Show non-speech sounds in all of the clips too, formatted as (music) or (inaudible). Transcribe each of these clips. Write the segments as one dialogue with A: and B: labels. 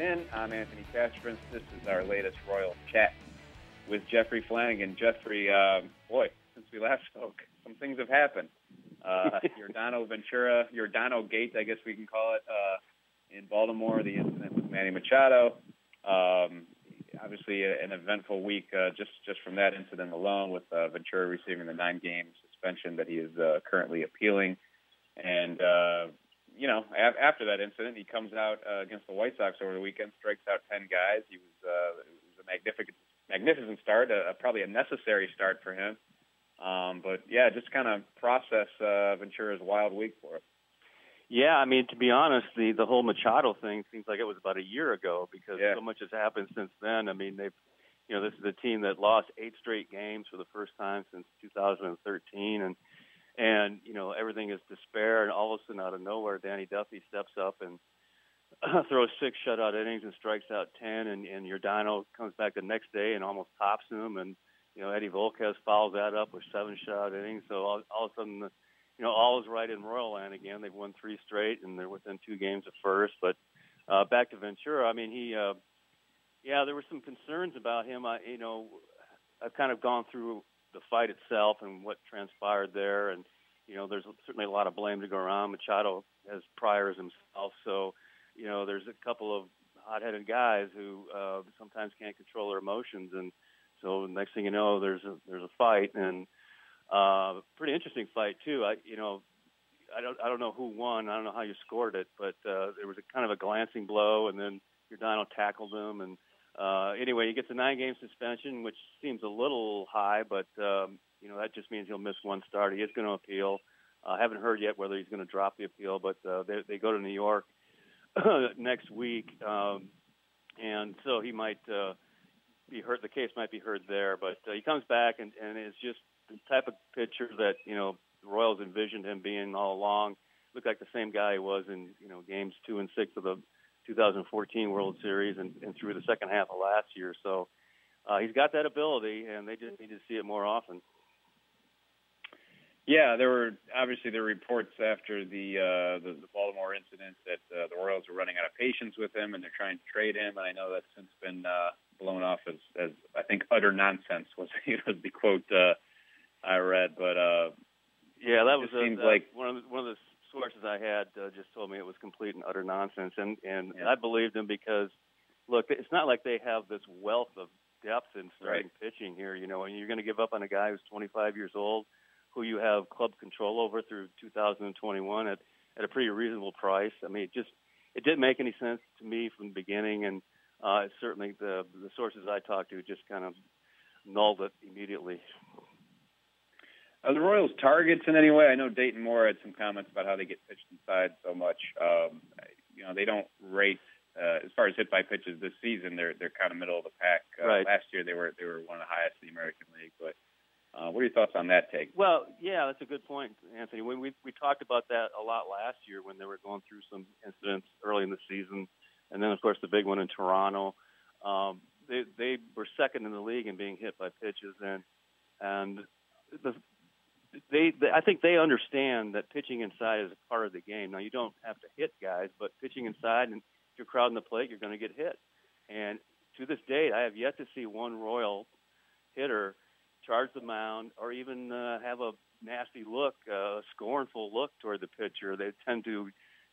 A: tuning in. I'm Anthony Castrovince. This is our latest Royal Chat with Jeffrey Flanagan. Jeffrey, um, boy, since we last spoke, some things have happened. Uh, (laughs) Yordano Ventura, Yordano Gate, I guess we can call it, uh, in Baltimore, the incident with Manny Machado. Um, obviously, an eventful week uh, just just from that incident alone, with uh, Ventura receiving the nine-game suspension that he is uh, currently appealing, and uh, you know, a- after that incident, he comes out uh, against the White Sox over the weekend, strikes out ten guys. He was uh, it was a magnificent magnificent start, uh, probably a necessary start for him. Um, but yeah, just kind of process uh, Ventura's wild week for us.
B: Yeah, I mean, to be honest, the the whole Machado thing seems like it was about a year ago because
A: Yeah.
B: so much has happened since then. I mean, they've, you know, this is a team that lost eight straight games for the first time since 2013, and and you know everything is despair, and all of a sudden out of nowhere, Danny Duffy steps up and (clears throat) throws six shutout innings and strikes out ten, and and Yordano comes back the next day and almost tops him, and you know Eddie Volquez follows that up with seven shutout innings. So all, all of a sudden, you know, all is right in Royal Land again. They've won three straight, and they're within two games of first. But uh, back to Ventura, I mean, he, uh, yeah, there were some concerns about him. I, you know, I've kind of gone through the fight itself and what transpired there, and you know, there's certainly a lot of blame to go around. Machado has priors himself, so you know, there's a couple of hot-headed guys who uh, sometimes can't control their emotions, and so next thing you know, there's a there's a fight, and uh, pretty interesting fight too. I you know, I don't I don't know who won. I don't know how you scored it, but uh, there was a kind of a glancing blow, and then Yordano tackled him, and uh, anyway, he gets a nine-game suspension, which seems a little high, but um, you know that just means he'll miss one start. He is going to appeal. I uh, haven't heard yet whether he's going to drop the appeal, but uh, they they go to New York (clears throat) next week, um, and so he might uh, be heard. The case might be heard there, but uh, he comes back and and is just the type of pitcher that you know the Royals envisioned him being all along. Looked like the same guy he was in you know games two and six of the 2014 World Series and, and through the second half of last year. So uh, he's got that ability, and they just need to see it more often.
A: Yeah, there were obviously there were reports after the uh, the, the Baltimore incident that uh, the Royals were running out of patience with him and they're trying to trade him. And I know that's since been uh, blown off as, as I think utter nonsense was (laughs) was the quote uh, I read. But uh,
B: yeah, that was
A: seems
B: uh,
A: like
B: one of the, one of the sources I had uh, just told me it was complete and utter nonsense, and and
A: Yeah.
B: I believed him because look, it's not like they have this wealth of depth in starting pitching here, you know, and you're going to give up on a guy who's 25 years old, who you have club control over through 2021 at at a pretty reasonable price. I mean, it just it didn't make any sense to me from the beginning, and uh, certainly the the sources I talked to just kind of nulled it immediately.
A: Are the Royals targets in any way? I know Dayton Moore had some comments about how they get pitched inside so much. Um, you know, they don't rate uh, as far as hit by pitches this season. They're they're kind of middle of the pack. Uh,
B: Right.
A: Last year they were they were one of the highest in the American League. But uh, what are your thoughts on that take?
B: Well, yeah, that's a good point, Anthony. When we we talked about that a lot last year when they were going through some incidents early in the season, and then of course the big one in Toronto. Um, they they were second in the league in being hit by pitches, and and the, they, they I think they understand that pitching inside is a part of the game. Now you don't have to hit guys, but pitching inside and if you're crowding the plate, you're going to get hit. And to this date, I have yet to see one Royal hitter charge the mound or even uh, have a nasty look, uh, a scornful look toward the pitcher. They tend to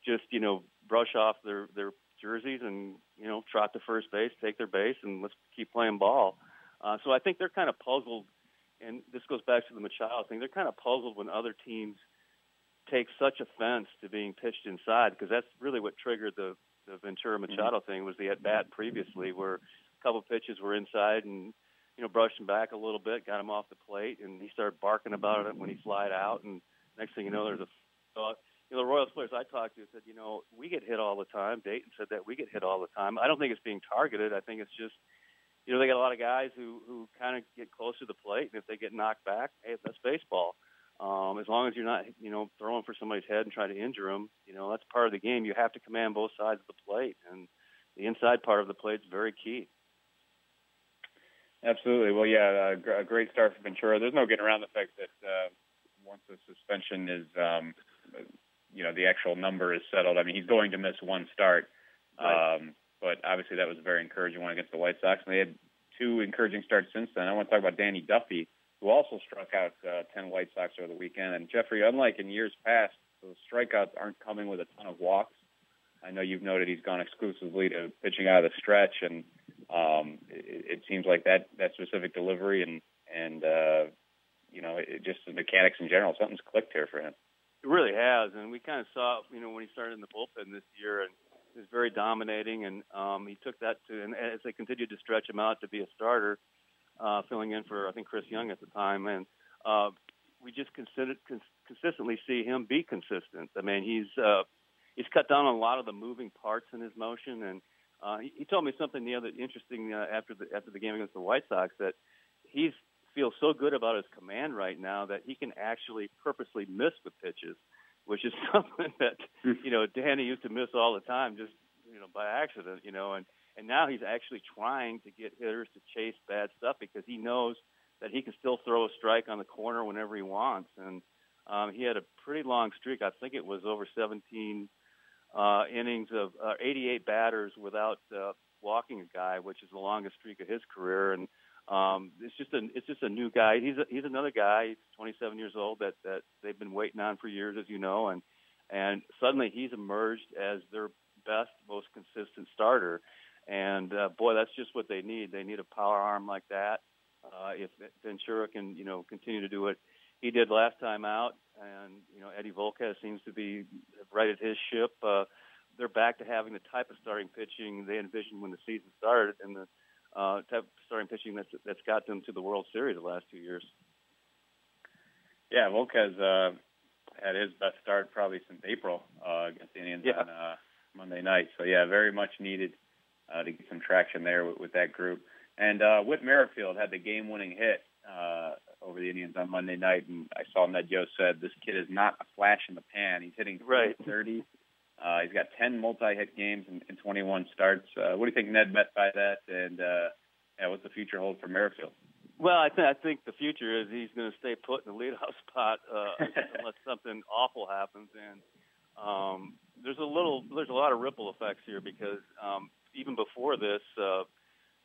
B: just, you know, brush off their their jerseys and you know trot to first base, take their base, and let's keep playing ball. Uh, so I think they're kind of puzzled, and this goes back to the Machado thing. They're kind of puzzled when other teams take such offense to being pitched inside because that's really what triggered the the Ventura Machado thing was the at bat previously where a couple pitches were inside and you know brushed him back a little bit, got him off the plate, and he started barking about it when he flied out. And next thing you know, there's a uh, you know the Royals players I talked to said, you know, we get hit all the time. Dayton said that we get hit all the time. I don't think it's being targeted. I think it's just you know, they got a lot of guys who who kind of get close to the plate, and if they get knocked back, hey, that's baseball. Um, as long as you're not, you know, throwing for somebody's head and trying to injure them, you know, that's part of the game. You have to command both sides of the plate, and the inside part of the plate is very key.
A: Absolutely. Well, yeah, a great start for Ventura. There's no getting around the fact that uh, once the suspension is, um, you know, the actual number is settled. I mean, he's going to miss one start,
B: right.
A: um, but obviously that was a very encouraging one against the White Sox, and they had two encouraging starts since then. I want to talk about Danny Duffy, who also struck out uh, 10 White Sox over the weekend. And Jeffrey, unlike in years past, those strikeouts aren't coming with a ton of walks. I know you've noted he's gone exclusively to pitching out of the stretch, and um, it, it seems like that that specific delivery and and uh, you know it, just the mechanics in general, something's clicked here for him.
B: It really has, and we kind of saw you know when he started in the bullpen this year, and was very dominating, and um, he took that to and as they continued to stretch him out to be a starter, uh, filling in for I think Chris Young at the time, and uh, we just considered, cons- consistently see him be consistent. I mean, he's uh, he's cut down on a lot of the moving parts in his motion, and uh, he, he told me something the other interesting uh, after the after the game against the White Sox that he feels so good about his command right now that he can actually purposely miss with pitches, which is (laughs) something that
A: Hmm.
B: you know Danny used to miss all the time just you know by accident, you know, and and now he's actually trying to get hitters to chase bad stuff because he knows that he can still throw a strike on the corner whenever he wants. And um, he had a pretty long streak. I think it was over 17 uh, innings of uh, 88 batters without uh, walking a guy, which is the longest streak of his career. And um, it's just a it's just a new guy. He's a, he's another guy. He's 27 years old that that they've been waiting on for years, as you know. And and suddenly he's emerged as their best, most consistent starter. And uh, boy, that's just what they need. They need a power arm like that. Uh, if Ventura can, you know, continue to do what he did last time out, and you know Eddie Volquez seems to be righted his ship. Uh, they're back to having the type of starting pitching they envisioned when the season started, and the uh, type starting pitching that's that's got them to the World Series the last two years.
A: Yeah, Volquez uh, had his best start probably since April uh, against the Indians
B: Yeah.
A: on uh, Monday night. So yeah, very much needed uh, to get some traction there with, with that group. And uh, Whit Merrifield had the game-winning hit uh, over the Indians on Monday night, and I saw Ned Yost said this kid is not a flash in the pan. He's hitting
B: Right.
A: 30. Uh, he's got 10 multi-hit games and, and 21 starts. Uh, what do you think Ned meant by that? And uh, yeah, what's the future hold for Merrifield?
B: Well, I, th- I think the future is he's going to stay put in the leadoff (laughs) spot uh, (laughs) unless something awful happens. And um, there's a little, there's a lot of ripple effects here because um, even before this, uh,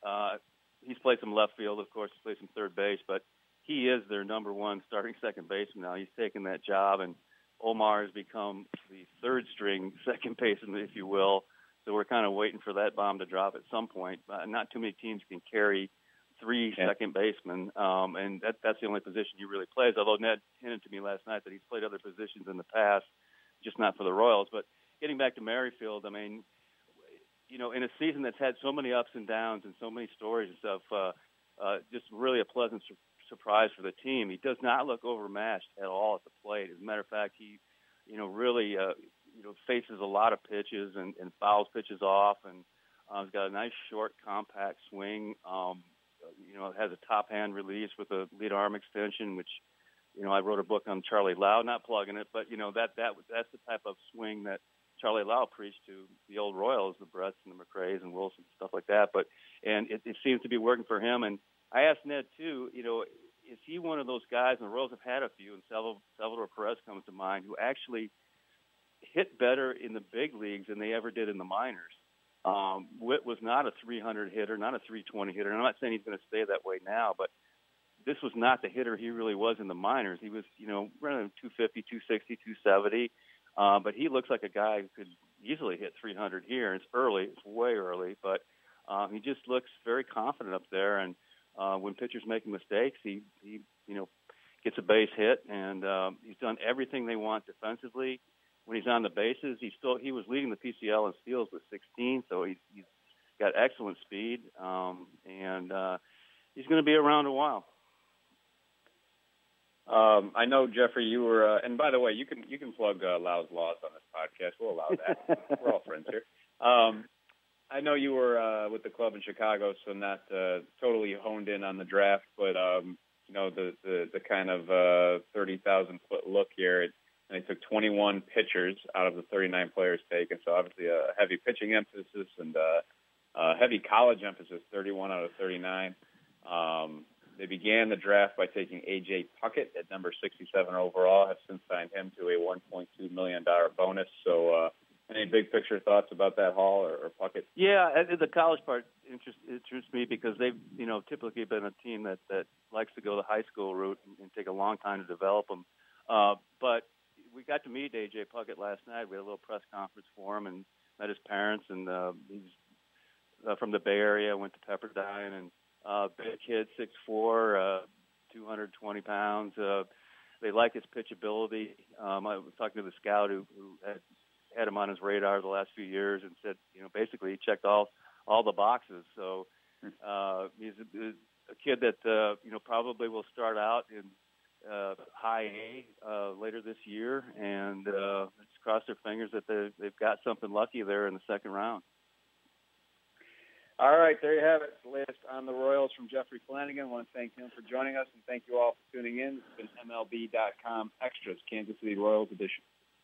B: uh, he's played some left field, of course, he's played some third base, but he is their number one starting second baseman now. He's taken that job, and Omar has become the third string (laughs) second baseman, if you will. So we're kind of waiting for that bomb to drop at some point. Uh, not too many teams can carry three
A: Yeah.
B: second basemen, um, and that, that's the only position he really plays. Although Ned hinted to me last night that he's played other positions in the past, just not for the Royals. But getting back to Merrifield, I mean, you know, in a season that's had so many ups and downs and so many stories and stuff, uh, uh, just really a pleasant sur- surprise for the team. He does not look overmatched at all at the plate. As a matter of fact, he, you know, really, uh, you know, faces a lot of pitches and, and fouls pitches off, and uh, he's got a nice short, compact swing. Um, you know, has a top hand release with a lead arm extension, which, you know, I wrote a book on Charlie Lau, not plugging it, but you know that that that's the type of swing that Charlie Lau preached to the old Royals, the Bretts and the McRae's and Wilson stuff like that. But and it, it seems to be working for him. And I asked Ned too, you know, is he one of those guys? And the Royals have had a few, and Salvador, Perez comes to mind, who actually hit better in the big leagues than they ever did in the minors. Um, Whit was not a 300 hitter, not a 320 hitter. And I'm not saying he's going to stay that way now, but this was not the hitter he really was in the minors. He was, you know, running 250, 260, 270. Uh, but he looks like a guy who could easily hit 300 here. It's early, it's way early, but uh, he just looks very confident up there. And uh, when pitchers make mistakes, he, he, you know, gets a base hit, and um, he's done everything they want defensively. When he's on the bases, he still he was leading the PCL in steals with 16, so he's, he's got excellent speed, um, and uh, he's going to be around a while.
A: Um, I know Jeffrey, you were, uh, and by the way, you can you can plug uh, Lau's Laws on this podcast. We'll allow that. we're all friends here. Um, I know you were uh, with the club in Chicago, so not uh, totally honed in on the draft, but um, you know the the, the kind of uh, thirty thousand foot look here. It, and they took 21 pitchers out of the 39 players taken, so obviously a heavy pitching emphasis and uh, a heavy college emphasis. 31 out of 39. Um, they began the draft by taking A.J. Puckett at number 67 overall. Have since signed him to a 1.2 million dollar bonus. So. Uh, any big picture thoughts about that haul or, or Puckett?
B: Yeah, the college part interests interests me because they've you know typically been a team that that likes to go the high school route and, and take a long time to develop them. Uh, but we got to meet AJ Puckett last night. We had a little press conference for him and met his parents. And uh, he's uh, from the Bay Area. Went to Pepperdine and uh, big kid, six four, uh, 220 pounds. Uh, they like his pitchability. Um, I was talking to the scout who, who had had him on his radar the last few years and said, you know, basically he checked all all the boxes. So uh, he's a, a kid that uh, you know probably will start out in uh, high A uh, later this year, and uh, let's cross their fingers that they, they've got something lucky there in the second round.
A: All right, there you have it. The latest on the Royals from Jeffrey Flanagan. I want to thank him for joining us, and thank you all for tuning in. It's been MLB.com Extras, Kansas City Royals edition.